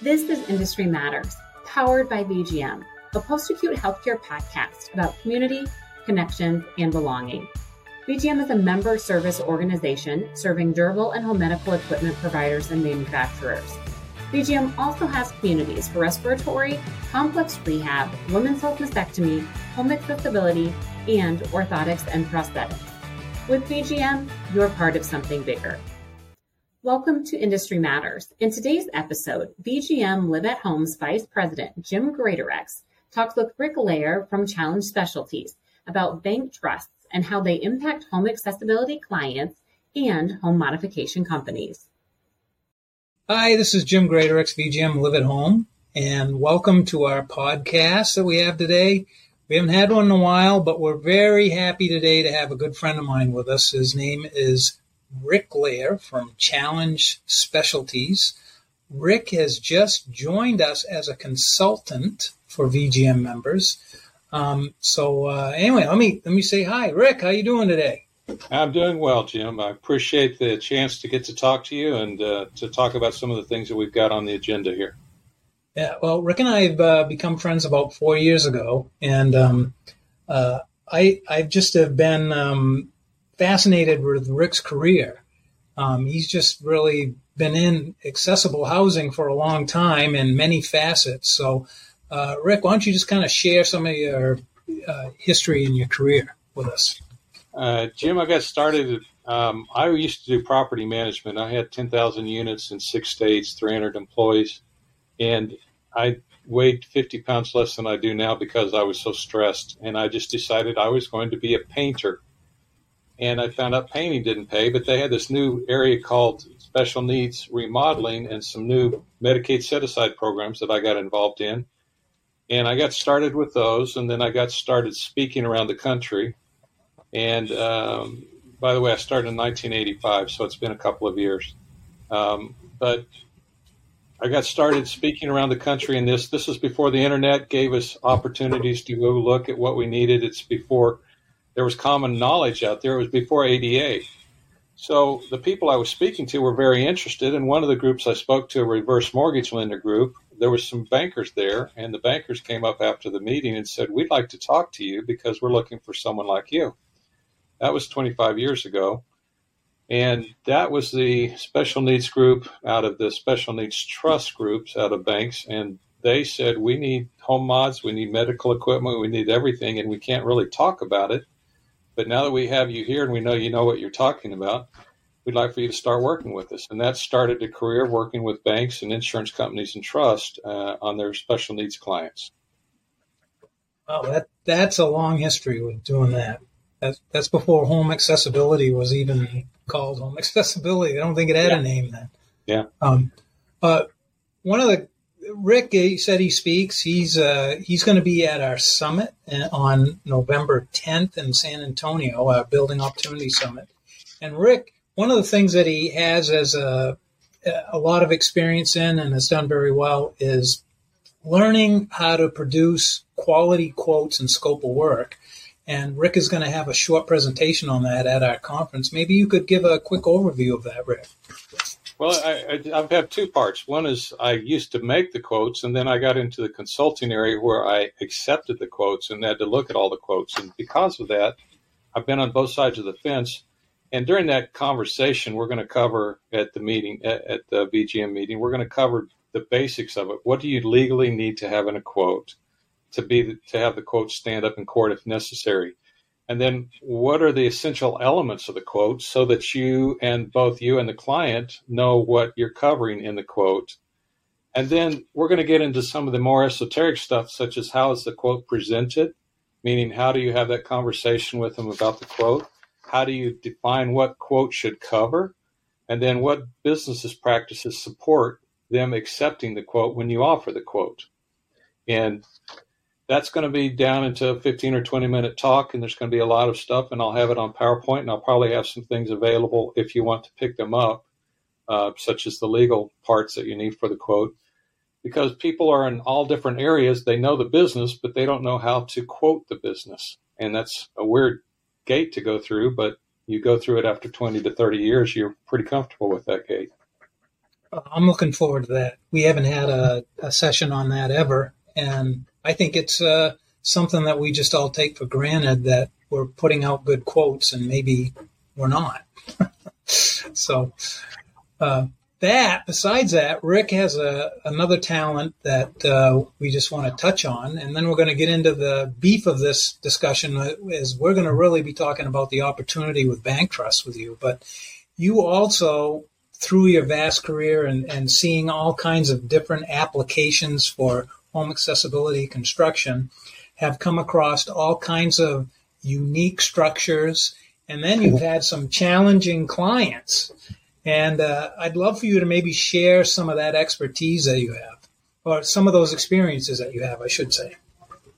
This is Industry Matters, powered by VGM, a post acute healthcare podcast about community, connections, and belonging. VGM is a member service organization serving durable and home medical equipment providers and manufacturers. VGM also has communities for respiratory, complex rehab, women's health mastectomy, home accessibility, and orthotics and prosthetics. With VGM, you're part of something bigger. Welcome to Industry Matters. In today's episode, VGM Live at Home's Vice President Jim Greatorex talks with Rick Lair from Challenge Specialties about bank trusts and how they impact home accessibility clients and home modification companies. Hi, this is Jim Greatorex, VGM Live at Home, and welcome to our podcast that we have today. We haven't had one in a while, but we're very happy today to have a good friend of mine with us. His name is Rick Lair from Challenge Specialties. Rick has just joined us as a consultant for VGM members. Um, so uh, anyway, let me let me say hi, Rick. How are you doing today? I'm doing well, Jim. I appreciate the chance to get to talk to you and uh, to talk about some of the things that we've got on the agenda here. Yeah, well, Rick and I have uh, become friends about four years ago, and um, uh, I I just have been um, fascinated with Rick's career. Um, he's just really been in accessible housing for a long time in many facets. So, uh, Rick, why don't you just kind of share some of your uh, history in your career with us? Uh, Jim, I got started. Um, I used to do property management. I had 10,000 units in six states, 300 employees, and I weighed 50 pounds less than I do now because I was so stressed. And I just decided I was going to be a painter. And I found out painting didn't pay, but they had this new area called special needs remodeling and some new Medicaid set aside programs that I got involved in. And I got started with those, and then I got started speaking around the country and um, by the way, I started in 1985, so it's been a couple of years. Um, but I got started speaking around the country in this. This was before the internet gave us opportunities to go look at what we needed. It's before there was common knowledge out there. It was before ADA. So the people I was speaking to were very interested. And one of the groups I spoke to, a reverse mortgage lender group, there was some bankers there, and the bankers came up after the meeting and said, "We'd like to talk to you because we're looking for someone like you." That was 25 years ago. And that was the special needs group out of the special needs trust groups out of banks. And they said, we need home mods, we need medical equipment, we need everything, and we can't really talk about it. But now that we have you here and we know you know what you're talking about, we'd like for you to start working with us. And that started a career working with banks and insurance companies and trust uh, on their special needs clients. Wow, that, that's a long history with doing that. That's, that's before home accessibility was even called home accessibility. I don't think it had yeah. a name then. Yeah. Um, uh, one of the Rick said he speaks. He's uh, he's going to be at our summit uh, on November 10th in San Antonio, our Building Opportunity Summit. And Rick, one of the things that he has as a a lot of experience in and has done very well is learning how to produce quality quotes and scope of work. And Rick is going to have a short presentation on that at our conference. Maybe you could give a quick overview of that, Rick. Well, I, I, I have two parts. One is I used to make the quotes, and then I got into the consulting area where I accepted the quotes and had to look at all the quotes. And because of that, I've been on both sides of the fence. And during that conversation, we're going to cover at the meeting, at, at the VGM meeting, we're going to cover the basics of it. What do you legally need to have in a quote? to be to have the quote stand up in court if necessary. And then what are the essential elements of the quote so that you and both you and the client know what you're covering in the quote. And then we're going to get into some of the more esoteric stuff, such as how is the quote presented, meaning how do you have that conversation with them about the quote? How do you define what quote should cover? And then what businesses practices support them accepting the quote when you offer the quote? And that's going to be down into a 15 or 20 minute talk and there's going to be a lot of stuff and i'll have it on powerpoint and i'll probably have some things available if you want to pick them up uh, such as the legal parts that you need for the quote. Because people are in all different areas they know the business but they don't know how to quote the business. And that's a weird gate to go through but you go through it after 20 to 30 years you're pretty comfortable with that gate. I'm looking forward to that. We haven't had a, a session on that ever, and I think it's uh, something that we just all take for granted that we're putting out good quotes, and maybe we're not. so, uh, that besides that, Rick has a another talent that uh, we just want to touch on, and then we're going to get into the beef of this discussion. Is we're going to really be talking about the opportunity with bank trust with you, but you also through your vast career and, and seeing all kinds of different applications for home accessibility construction have come across all kinds of unique structures. And then you've had some challenging clients. And uh, i'd love for you to maybe share some of that expertise that you have or some of those experiences that you have i should say.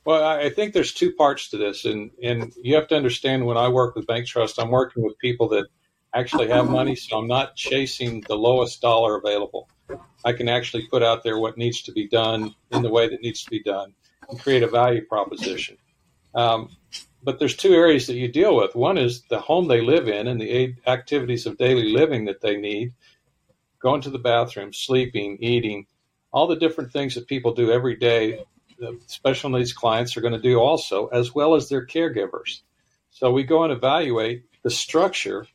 Well i think there's two parts to this and, and you have to understand when i work with bank trust i'm working with people that actually have money, so I'm not chasing the lowest dollar available. I can actually put out there what needs to be done in the way that needs to be done and create a value proposition. Um, but there's two areas that you deal with. One is the home they live in and the activities of daily living that they need, going to the bathroom, sleeping, eating, all the different things that people do every day. The special needs clients are going to do also, as well as their caregivers. So we go and evaluate the structure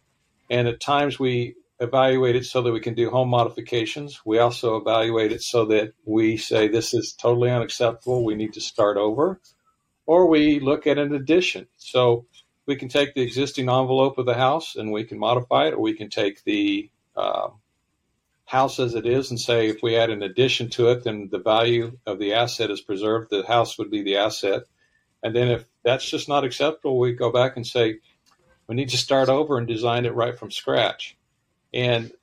and at times we evaluate it so that we can do home modifications. We also evaluate it so that we say this is totally unacceptable. We need to start over. Or we look at an addition. So we can take the existing envelope of the house and we can modify it, or we can take the uh, house as it is and say if we add an addition to it, then the value of the asset is preserved. The house would be the asset. And then if that's just not acceptable, we go back and say, we need to start over and design it right from scratch. And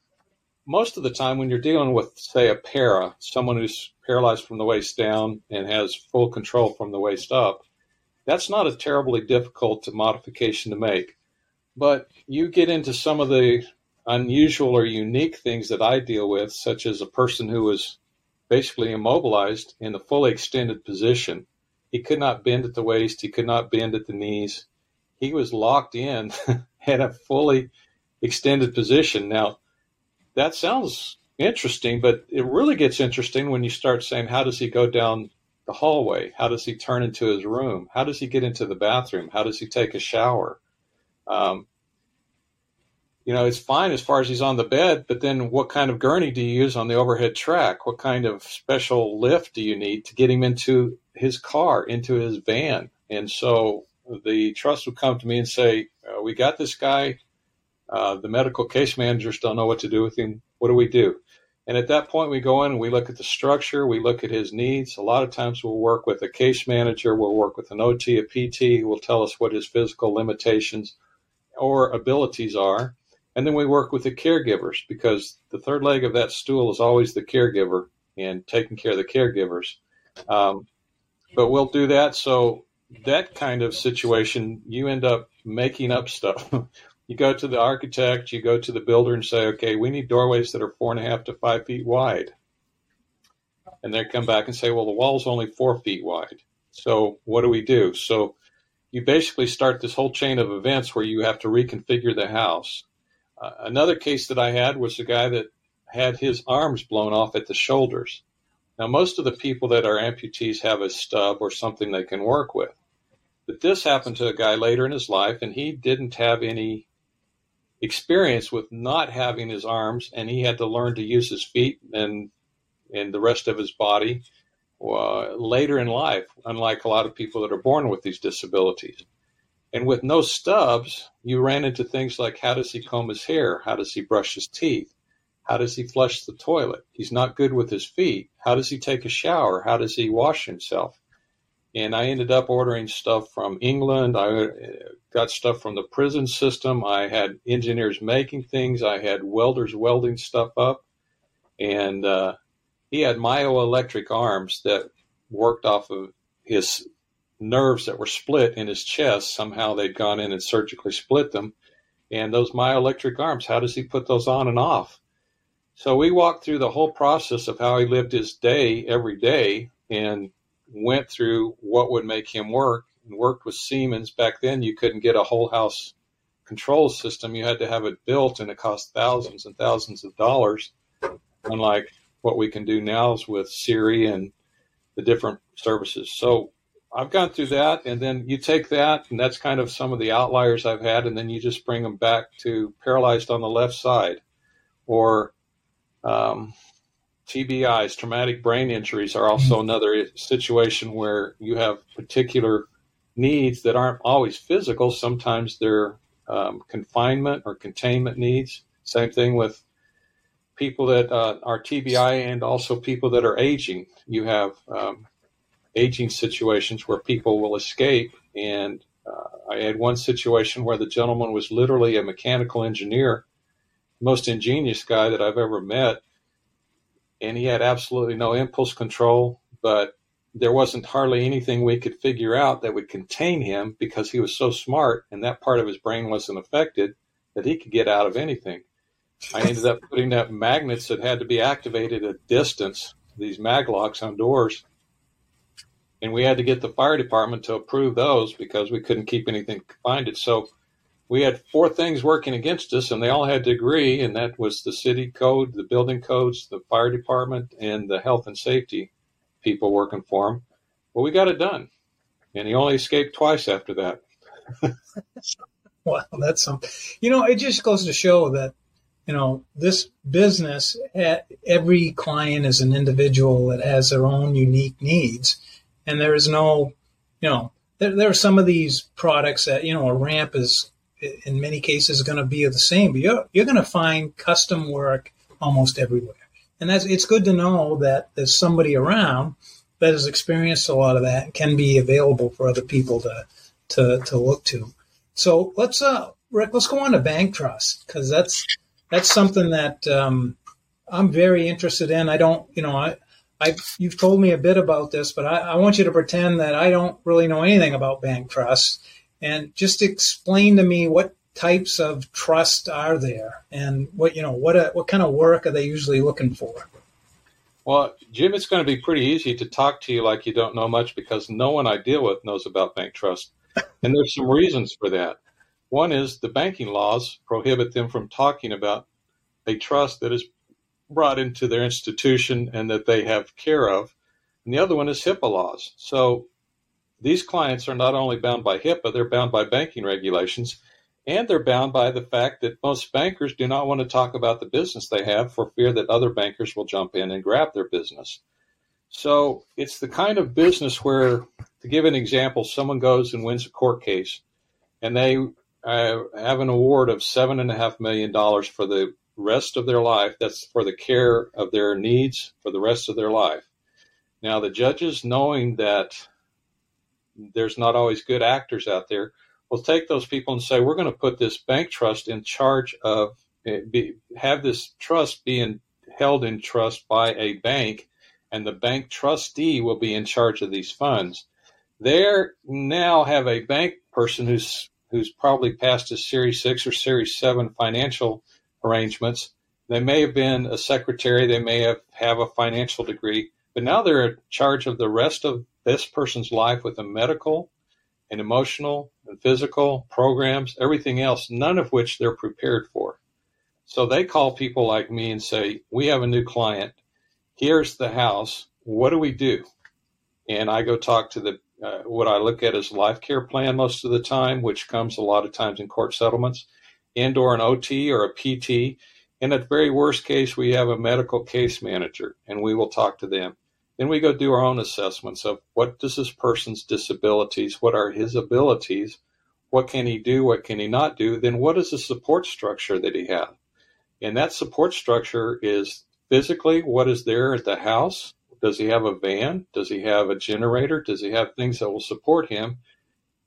most of the time, when you're dealing with, say, a para, someone who's paralyzed from the waist down and has full control from the waist up, that's not a terribly difficult modification to make. But you get into some of the unusual or unique things that I deal with, such as a person who was basically immobilized in a fully extended position. He could not bend at the waist, he could not bend at the knees, he was locked in in a fully extended position. Now, that sounds interesting, but it really gets interesting when you start saying, how does he go down the hallway? How does he turn into his room? How does he get into the bathroom? How does he take a shower? Um, you know, it's fine as far as he's on the bed, but then what kind of gurney do you use on the overhead track? What kind of special lift do you need to get him into his car, into his van? And so the trust would come to me and say, uh, "We got this guy. Uh, the medical case managers don't know what to do with him. What do we do?" And at that point, we go in, and we look at the structure, we look at his needs. A lot of times, we'll work with a case manager, we'll work with an OT, a PT, who will tell us what his physical limitations or abilities are. And then we work with the caregivers because the third leg of that stool is always the caregiver and taking care of the caregivers. Um, but we'll do that. So that kind of situation, you end up making up stuff. you go to the architect, you go to the builder and say, okay, we need doorways that are four and a half to five feet wide. And they come back and say, well, the wall's only four feet wide. So what do we do? So you basically start this whole chain of events where you have to reconfigure the house. Uh, another case that I had was a guy that had his arms blown off at the shoulders. Now, most of the people that are amputees have a stub or something they can work with. But this happened to a guy later in his life, and he didn't have any experience with not having his arms, and he had to learn to use his feet and and the rest of his body uh, later in life. Unlike a lot of people that are born with these disabilities, and with no stubs, you ran into things like how does he comb his hair? How does he brush his teeth? How does he flush the toilet? He's not good with his feet. How does he take a shower? How does he wash himself? And I ended up ordering stuff from England. I uh, got stuff from the prison system. I had engineers making things. I had welders welding stuff up, and uh, he had myoelectric arms that worked off of his nerves that were split in his chest. Somehow they'd gone in and surgically split them. And those myoelectric arms, how does he put those on and off? So we walked through the whole process of how he lived his day every day and went through what would make him work and worked with Siemens. Back then, you couldn't get a whole house control system. You had to have it built, and it cost thousands and thousands of dollars. unlike what we can do now is with Siri and the different services. So I've gone through that, and then you take that, and that's kind of some of the outliers I've had, and then you just bring them back to paralyzed on the left side, or um, TBIs, traumatic brain injuries, are also mm-hmm. another situation where you have particular needs that aren't always physical. Sometimes they're um, confinement or containment needs. Same thing with people that uh, are TBI and also people that are aging. You have um, aging situations where people will escape. And uh, I had one situation where the gentleman was literally a mechanical engineer, most ingenious guy that I've ever met. And he had absolutely no impulse control, but there wasn't hardly anything we could figure out that would contain him because he was so smart and that part of his brain wasn't affected that he could get out of anything. I ended up putting up magnets that had to be activated at distance, these mag locks on doors. And we had to get the fire department to approve those because we couldn't keep anything confined. So we had four things working against us, and they all had to agree, and that was the city code, the building codes, the fire department, and the health and safety people working for him. But we got it done, and he only escaped twice after that. well, that's some. You know, it just goes to show that you know this business. Every client is an individual that has their own unique needs, and there is no, you know, there are some of these products that you know a ramp is in many cases going to be the same, but you're you're going to find custom work almost everywhere and that's it's good to know that there's somebody around that has experienced a lot of that and can be available for other people to to to look to. So let's uh Rick, let's go on to bank trust because that's that's something that um, I'm very interested in. I don't, you know, I, I you've told me a bit about this, but I, I want you to pretend that I don't really know anything about bank trust and just explain to me what types of trust are there, and what you know what a, uh, what kind of work are they usually looking for? Well, Jim, it's going to be pretty easy to talk to you like you don't know much because no one I deal with knows about bank trust, and there's some reasons for that. One is the banking laws prohibit them from talking about a trust that is brought into their institution and that they have care of. And the other one is HIPAA laws. So these clients are not only bound by HIPAA, they're bound by banking regulations. And they're bound by the fact that most bankers do not want to talk about the business they have for fear that other bankers will jump in and grab their business. So it's the kind of business where, to give an example, someone goes and wins a court case and they uh, have an award of $7.5 million for the rest of their life. That's for the care of their needs for the rest of their life. Now, the judges, knowing that there's not always good actors out there, We'll take those people and say, we're going to put this bank trust in charge of, eh, be, have this trust being held in trust by a bank, and the bank trustee will be in charge of these funds. They now have a bank person who's who's probably passed a Series Six or Series Seven financial arrangements. They may have been a secretary, they may have have a financial degree, but now they're in charge of the rest of this person's life with a medical and emotional and physical programs, everything else, none of which they're prepared for. So they call people like me and say, We have a new client. Here's the house. What do we do? And I go talk to the uh, what I look at as life care plan most of the time, which comes a lot of times in court settlements, and or an OT or a PT. And at the very worst case, we have a medical case manager, and we will talk to them. Then we go do our own assessments of what does this person's disabilities, what are his abilities, what can he do, what can he not do, then what is the support structure that he has? And that support structure is physically what is there at the house. Does he have a van? Does he have a generator? Does he have things that will support him?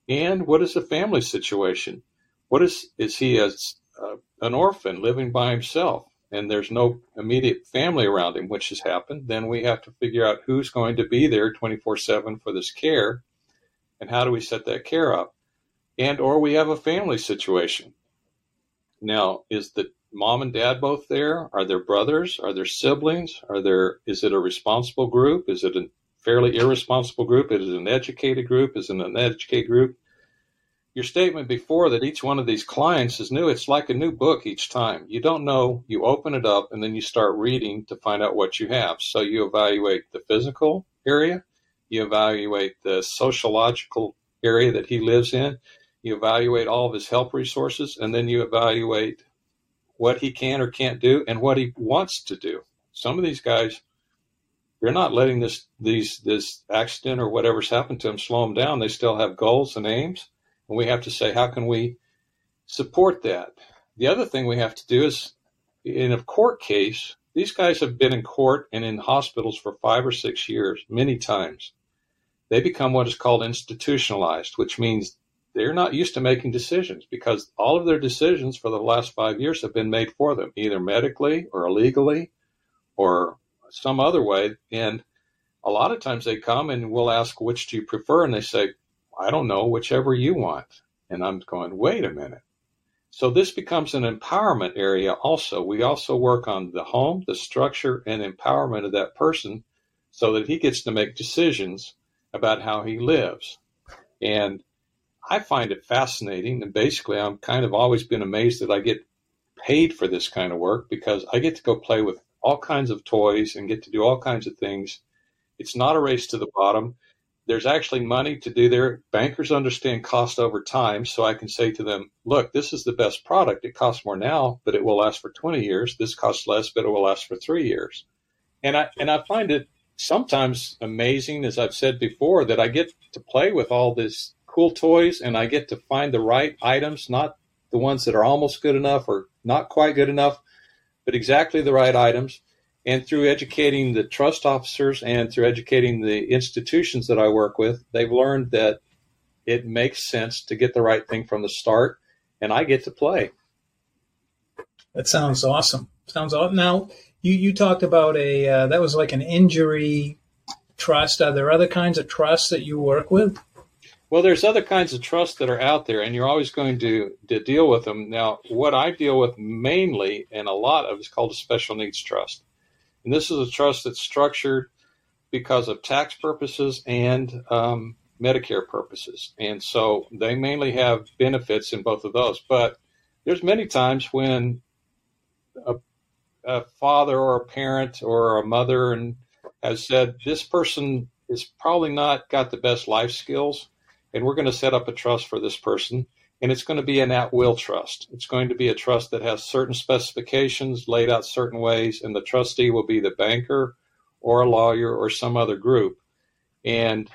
And what is the family situation? What is is he as uh, an orphan living by himself? And there's no immediate family around him, which has happened, then we have to figure out who's going to be there 24 7 for this care and how do we set that care up. And or we have a family situation. Now, is the mom and dad both there? Are there brothers? Are there siblings? Are there is it a responsible group? Is it a fairly irresponsible group? Is it an educated group? Is it an uneducated group? Your statement before that each one of these clients is new, it's like a new book each time. You don't know, you open it up and then you start reading to find out what you have. So you evaluate the physical area, you evaluate the sociological area that he lives in, you evaluate all of his help resources, and then you evaluate what he can or can't do and what he wants to do. Some of these guys, they're not letting this these this accident or whatever's happened to them slow them down. They still have goals and aims and we have to say, how can we support that? The other thing we have to do is, in a court case, these guys have been in court and in hospitals for five or six years, many times. They become what is called institutionalized, which means they're not used to making decisions because all of their decisions for the last five years have been made for them, either medically or illegally or some other way. And a lot of times they come and we'll ask, which do you prefer? And they say, I don't know, whichever you want. And I'm going, wait a minute. So this becomes an empowerment area also. We also work on the home, the structure, and empowerment of that person so that he gets to make decisions about how he lives. And I find it fascinating. And basically, I'm kind of always been amazed that I get paid for this kind of work because I get to go play with all kinds of toys and get to do all kinds of things. It's not a race to the bottom there's actually money to do there. Bankers understand cost over time, so I can say to them, look, this is the best product. It costs more now, but it will last for 20 years. This costs less, but it will last for three years. And I and I find it sometimes amazing, as I've said before, that I get to play with all these cool toys and I get to find the right items, not the ones that are almost good enough or not quite good enough, but exactly the right items and through educating the trust officers and through educating the institutions that I work with, they've learned that it makes sense to get the right thing from the start, and I get to play. That sounds awesome. Sounds awesome. Now, you, you talked about a uh, that was like an injury trust. Are there other kinds of trusts that you work with? Well, there's other kinds of trusts that are out there, and you're always going to, to deal with them. Now, what I deal with mainly and a lot of is called a special needs trust. And this is a trust that's structured because of tax purposes and um, Medicare purposes. And so they mainly have benefits in both of those. But there's many times when a, a father or a parent or a mother and has said, this person is probably not got the best life skills, and we're going to set up a trust for this person and it's going to be an at will trust. It's going to be a trust that has certain specifications laid out certain ways, and the trustee will be the banker or a lawyer or some other group. And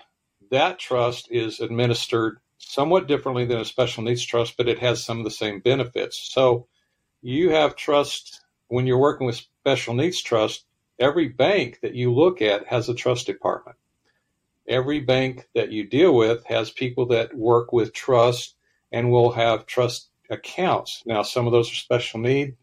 that trust is administered somewhat differently than a special needs trust, but it has some of the same benefits. So you have trust when you're working with special needs trust, every bank that you look at has a trust department. Every bank that you deal with has people that work with trust and we'll have trust accounts. Now, some of those are special need,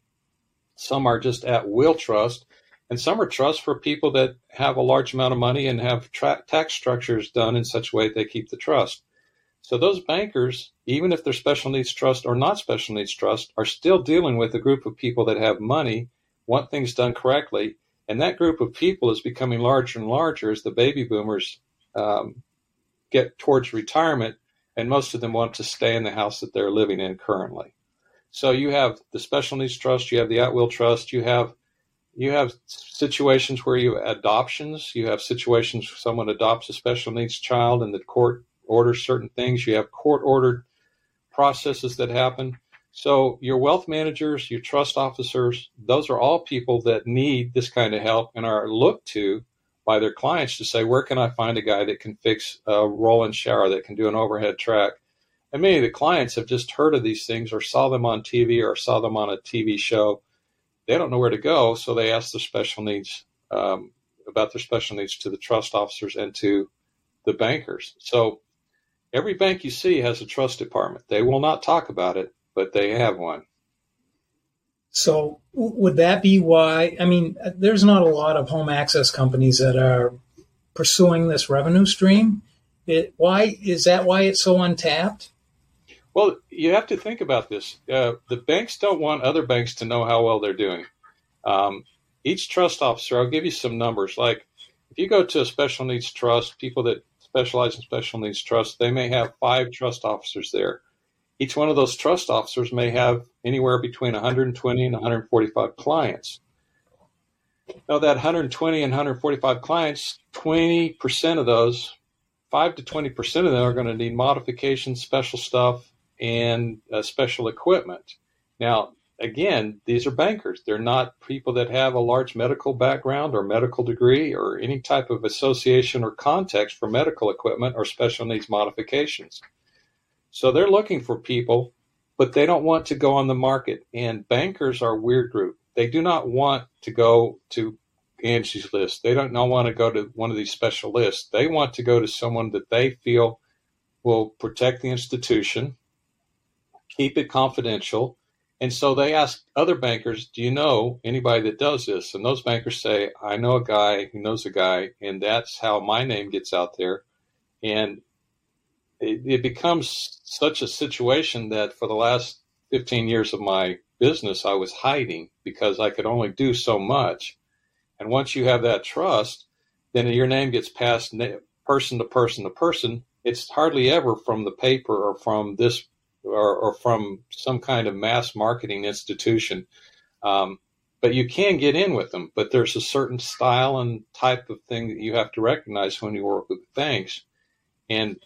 some are just at will trust, and some are trust for people that have a large amount of money and have tra- tax structures done in such a way that they keep the trust. So those bankers, even if they're special needs trust or not special needs trust, are still dealing with a group of people that have money, want things done correctly, and that group of people is becoming larger and larger as the baby boomers um, get towards retirement and most of them want to stay in the house that they're living in currently. So you have the special needs trust, you have the at will trust, you have you have situations where you have adoptions, you have situations where someone adopts a special needs child and the court orders certain things, you have court ordered processes that happen. So your wealth managers, your trust officers, those are all people that need this kind of help and are looked to by their clients to say, where can I find a guy that can fix a roll-in shower, that can do an overhead track? And many of the clients have just heard of these things or saw them on TV or saw them on a TV show. They don't know where to go, so they ask their special needs um, about their special needs to the trust officers and to the bankers. So every bank you see has a trust department. They will not talk about it, but they have one. So would that be why? I mean, there's not a lot of home access companies that are pursuing this revenue stream. It, why is that? Why it's so untapped? Well, you have to think about this. Uh, the banks don't want other banks to know how well they're doing. Um, each trust officer, I'll give you some numbers. Like if you go to a special needs trust, people that specialize in special needs trust, they may have five trust officers there. Each one of those trust officers may have anywhere between 120 and 145 clients. Now, that 120 and 145 clients, 20% of those, 5 to 20% of them are going to need modifications, special stuff, and uh, special equipment. Now, again, these are bankers. They're not people that have a large medical background or medical degree or any type of association or context for medical equipment or special needs modifications. So they're looking for people, but they don't want to go on the market. And bankers are a weird group. They do not want to go to Angie's list. They don't want to go to one of these special lists. They want to go to someone that they feel will protect the institution, keep it confidential. And so they ask other bankers, Do you know anybody that does this? And those bankers say, I know a guy who knows a guy. And that's how my name gets out there. And it, it becomes such a situation that for the last 15 years of my business, I was hiding because I could only do so much. And once you have that trust, then your name gets passed person to person to person. It's hardly ever from the paper or from this or, or from some kind of mass marketing institution. Um, but you can get in with them. But there's a certain style and type of thing that you have to recognize when you work with banks. And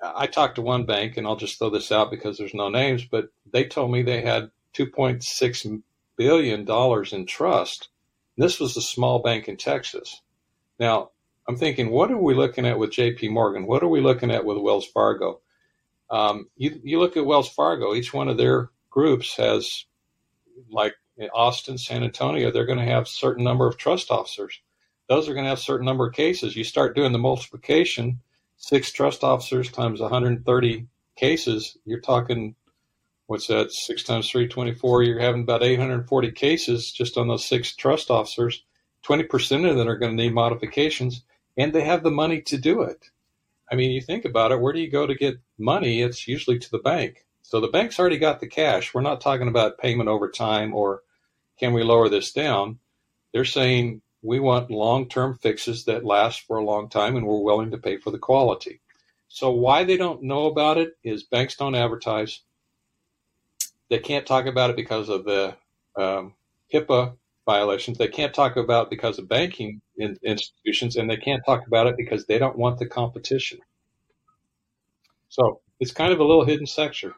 I talked to one bank, and I'll just throw this out because there's no names, but they told me they had 2.6 billion dollars in trust. This was a small bank in Texas. Now, I'm thinking, what are we looking at with J.P. Morgan? What are we looking at with Wells Fargo? Um, you, you look at Wells Fargo, each one of their groups has, like Austin, San Antonio, they're going to have a certain number of trust officers. Those are going to have a certain number of cases. You start doing the multiplication, six trust officers times 130 cases, you're talking, what's that, six times three, 24, you're having about 840 cases just on those six trust officers. 20% of them are going to need modifications, and they have the money to do it. I mean, you think about it, where do you go to get money? It's usually to the bank. So the bank's already got the cash. We're not talking about payment over time or can we lower this down? They're saying we want long term fixes that last for a long time and we're willing to pay for the quality. So, why they don't know about it is banks don't advertise. They can't talk about it because of the um, HIPAA violations. They can't talk about it because of banking in, institutions, and they can't talk about it because they don't want the competition. So, it's kind of a little hidden sector.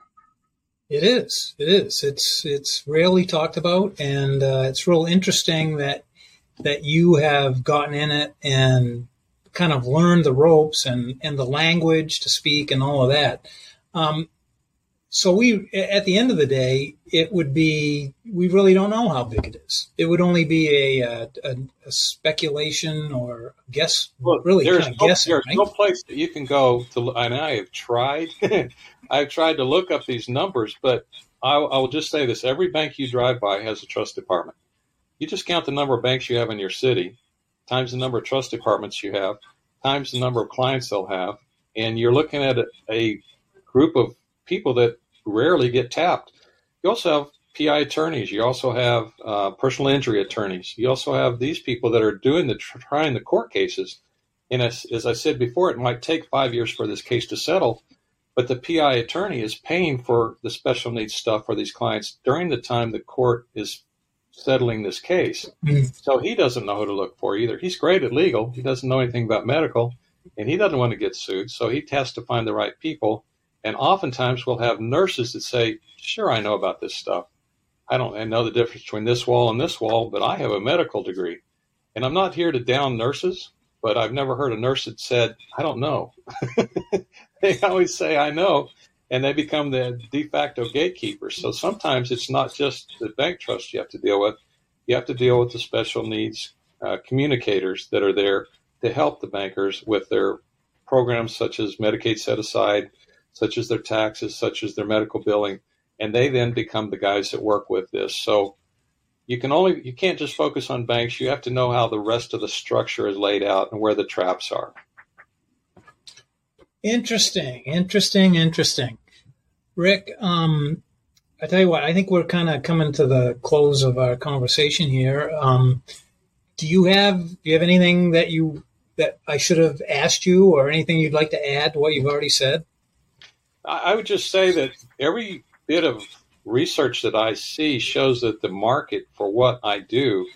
It is. It is. It's it's rarely talked about, and uh, it's real interesting that that you have gotten in it and kind of learned the ropes and, and the language to speak and all of that. Um, so we, at the end of the day, it would be, we really don't know how big it is. It would only be a, a, a speculation or guess, well, really there's kind of no, guessing. There's right? no place that you can go to, and I have tried, I've tried to look up these numbers, but I, I will just say this, every bank you drive by has a trust department. You just count the number of banks you have in your city, times the number of trust departments you have, times the number of clients they'll have, and you're looking at a, a group of people that rarely get tapped. You also have PI attorneys. You also have uh, personal injury attorneys. You also have these people that are doing the trying the court cases. And as, as I said before, it might take five years for this case to settle, but the PI attorney is paying for the special needs stuff for these clients during the time the court is settling this case. Mm. So he doesn't know who to look for either. He's great at legal. He doesn't know anything about medical, and he doesn't want to get sued. So he has to find the right people. And oftentimes we'll have nurses that say, "Sure, I know about this stuff. I don't I know the difference between this wall and this wall, but I have a medical degree." And I'm not here to down nurses, but I've never heard a nurse that said, "I don't know." they always say, "I know." And they become the de facto gatekeepers. So sometimes it's not just the bank trust you have to deal with. You have to deal with the special needs uh, communicators that are there to help the bankers with their programs such as Medicaid set aside, such as their taxes, such as their medical billing, and they then become the guys that work with this. So you can only you can't just focus on banks. You have to know how the rest of the structure is laid out and where the traps are. Interesting, interesting, interesting. Rick, um, I tell you what, I think we're kind of coming to the close of our conversation here. Um, do you have do you have anything that you that I should have asked you, or anything you'd like to add to what you've already said? I would just say that every bit of research that I see shows that the market for what I do,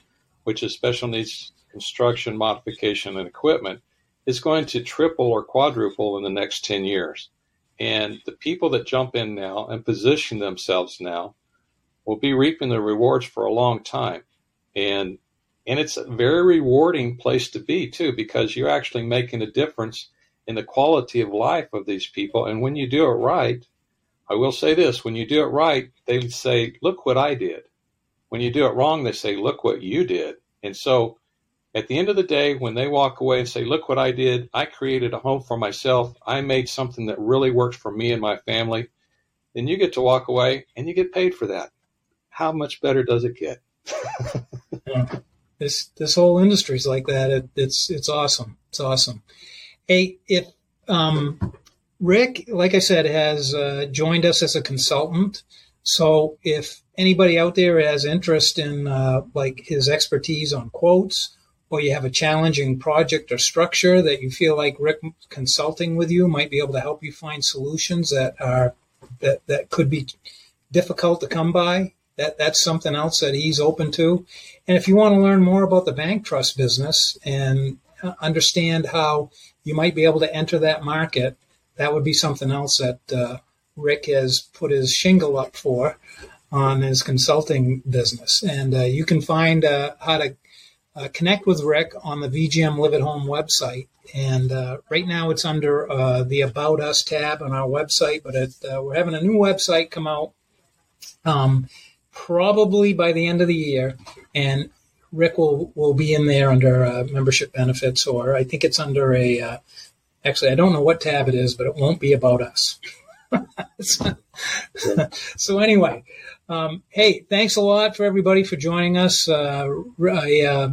which is special needs construction, modification, and equipment, is going to triple or quadruple in the next 10 years. And the people that jump in now and position themselves now will be reaping the rewards for a long time. And and it's a very rewarding place to be too, because you're actually making a difference in the quality of life of these people. And when you do it right, I will say this when you do it right, they say, Look what I did. When you do it wrong, they say, Look what you did. And so at the end of the day, when they walk away and say, Look what I did, I created a home for myself, I made something that really works for me and my family, then you get to walk away and you get paid for that. How much better does it get? yeah. This this whole industry is like that. It, it's it's awesome. It's awesome. Hey, if um, Rick, like I said, has uh, joined us as a consultant. So if anybody out there has interest in uh, like his expertise on quotes, or you have a challenging project or structure that you feel like Rick consulting with you might be able to help you find solutions that are that that could be difficult to come by. That that's something else that he's open to. And if you want to learn more about the bank trust business and understand how you might be able to enter that market, that would be something else that uh, Rick has put his shingle up for on his consulting business. And uh, you can find uh, how to uh, connect with Rick on the VGM Live at Home website. And uh, right now it's under uh, the About Us tab on our website, but it, we're having a new website come out um, probably by the end of the year. And Rick will, will be in there under membership benefits, or I think it's under a Actually, I don't know what tab it is, but it won't be about us. So, so, anyway, um, hey, thanks a lot for everybody for joining us. Uh, I, uh,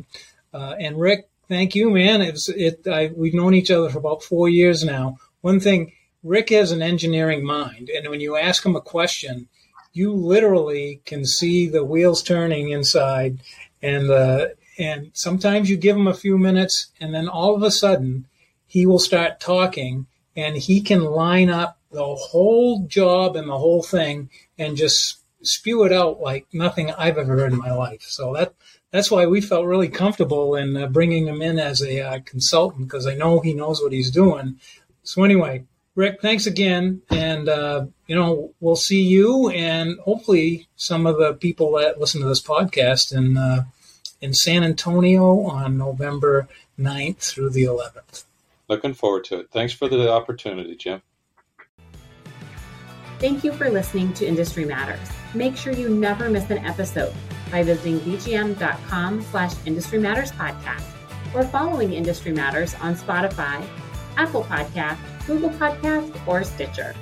uh, and Rick, thank you, man. It, I, we've known each other for about four years now. One thing, Rick has an engineering mind, and when you ask him a question, you literally can see the wheels turning inside, and uh, and sometimes you give him a few minutes, and then all of a sudden he will start talking and he can line up the whole job and the whole thing and just spew it out like nothing I've ever heard in my life. So that that's why we felt really comfortable in uh, bringing him in as a uh, consultant because I know he knows what he's doing. So anyway, Rick, thanks again, and uh, you know we'll see you and hopefully some of the people that listen to this podcast in uh, in San Antonio on November 9th through the 11th. Looking forward to it. Thanks for the opportunity, Jim. Thank you for listening to Industry Matters. Make sure you never miss an episode by visiting vgm.com slash industry matters podcast or following Industry Matters on Spotify, Apple Podcast, Google Podcast, or Stitcher.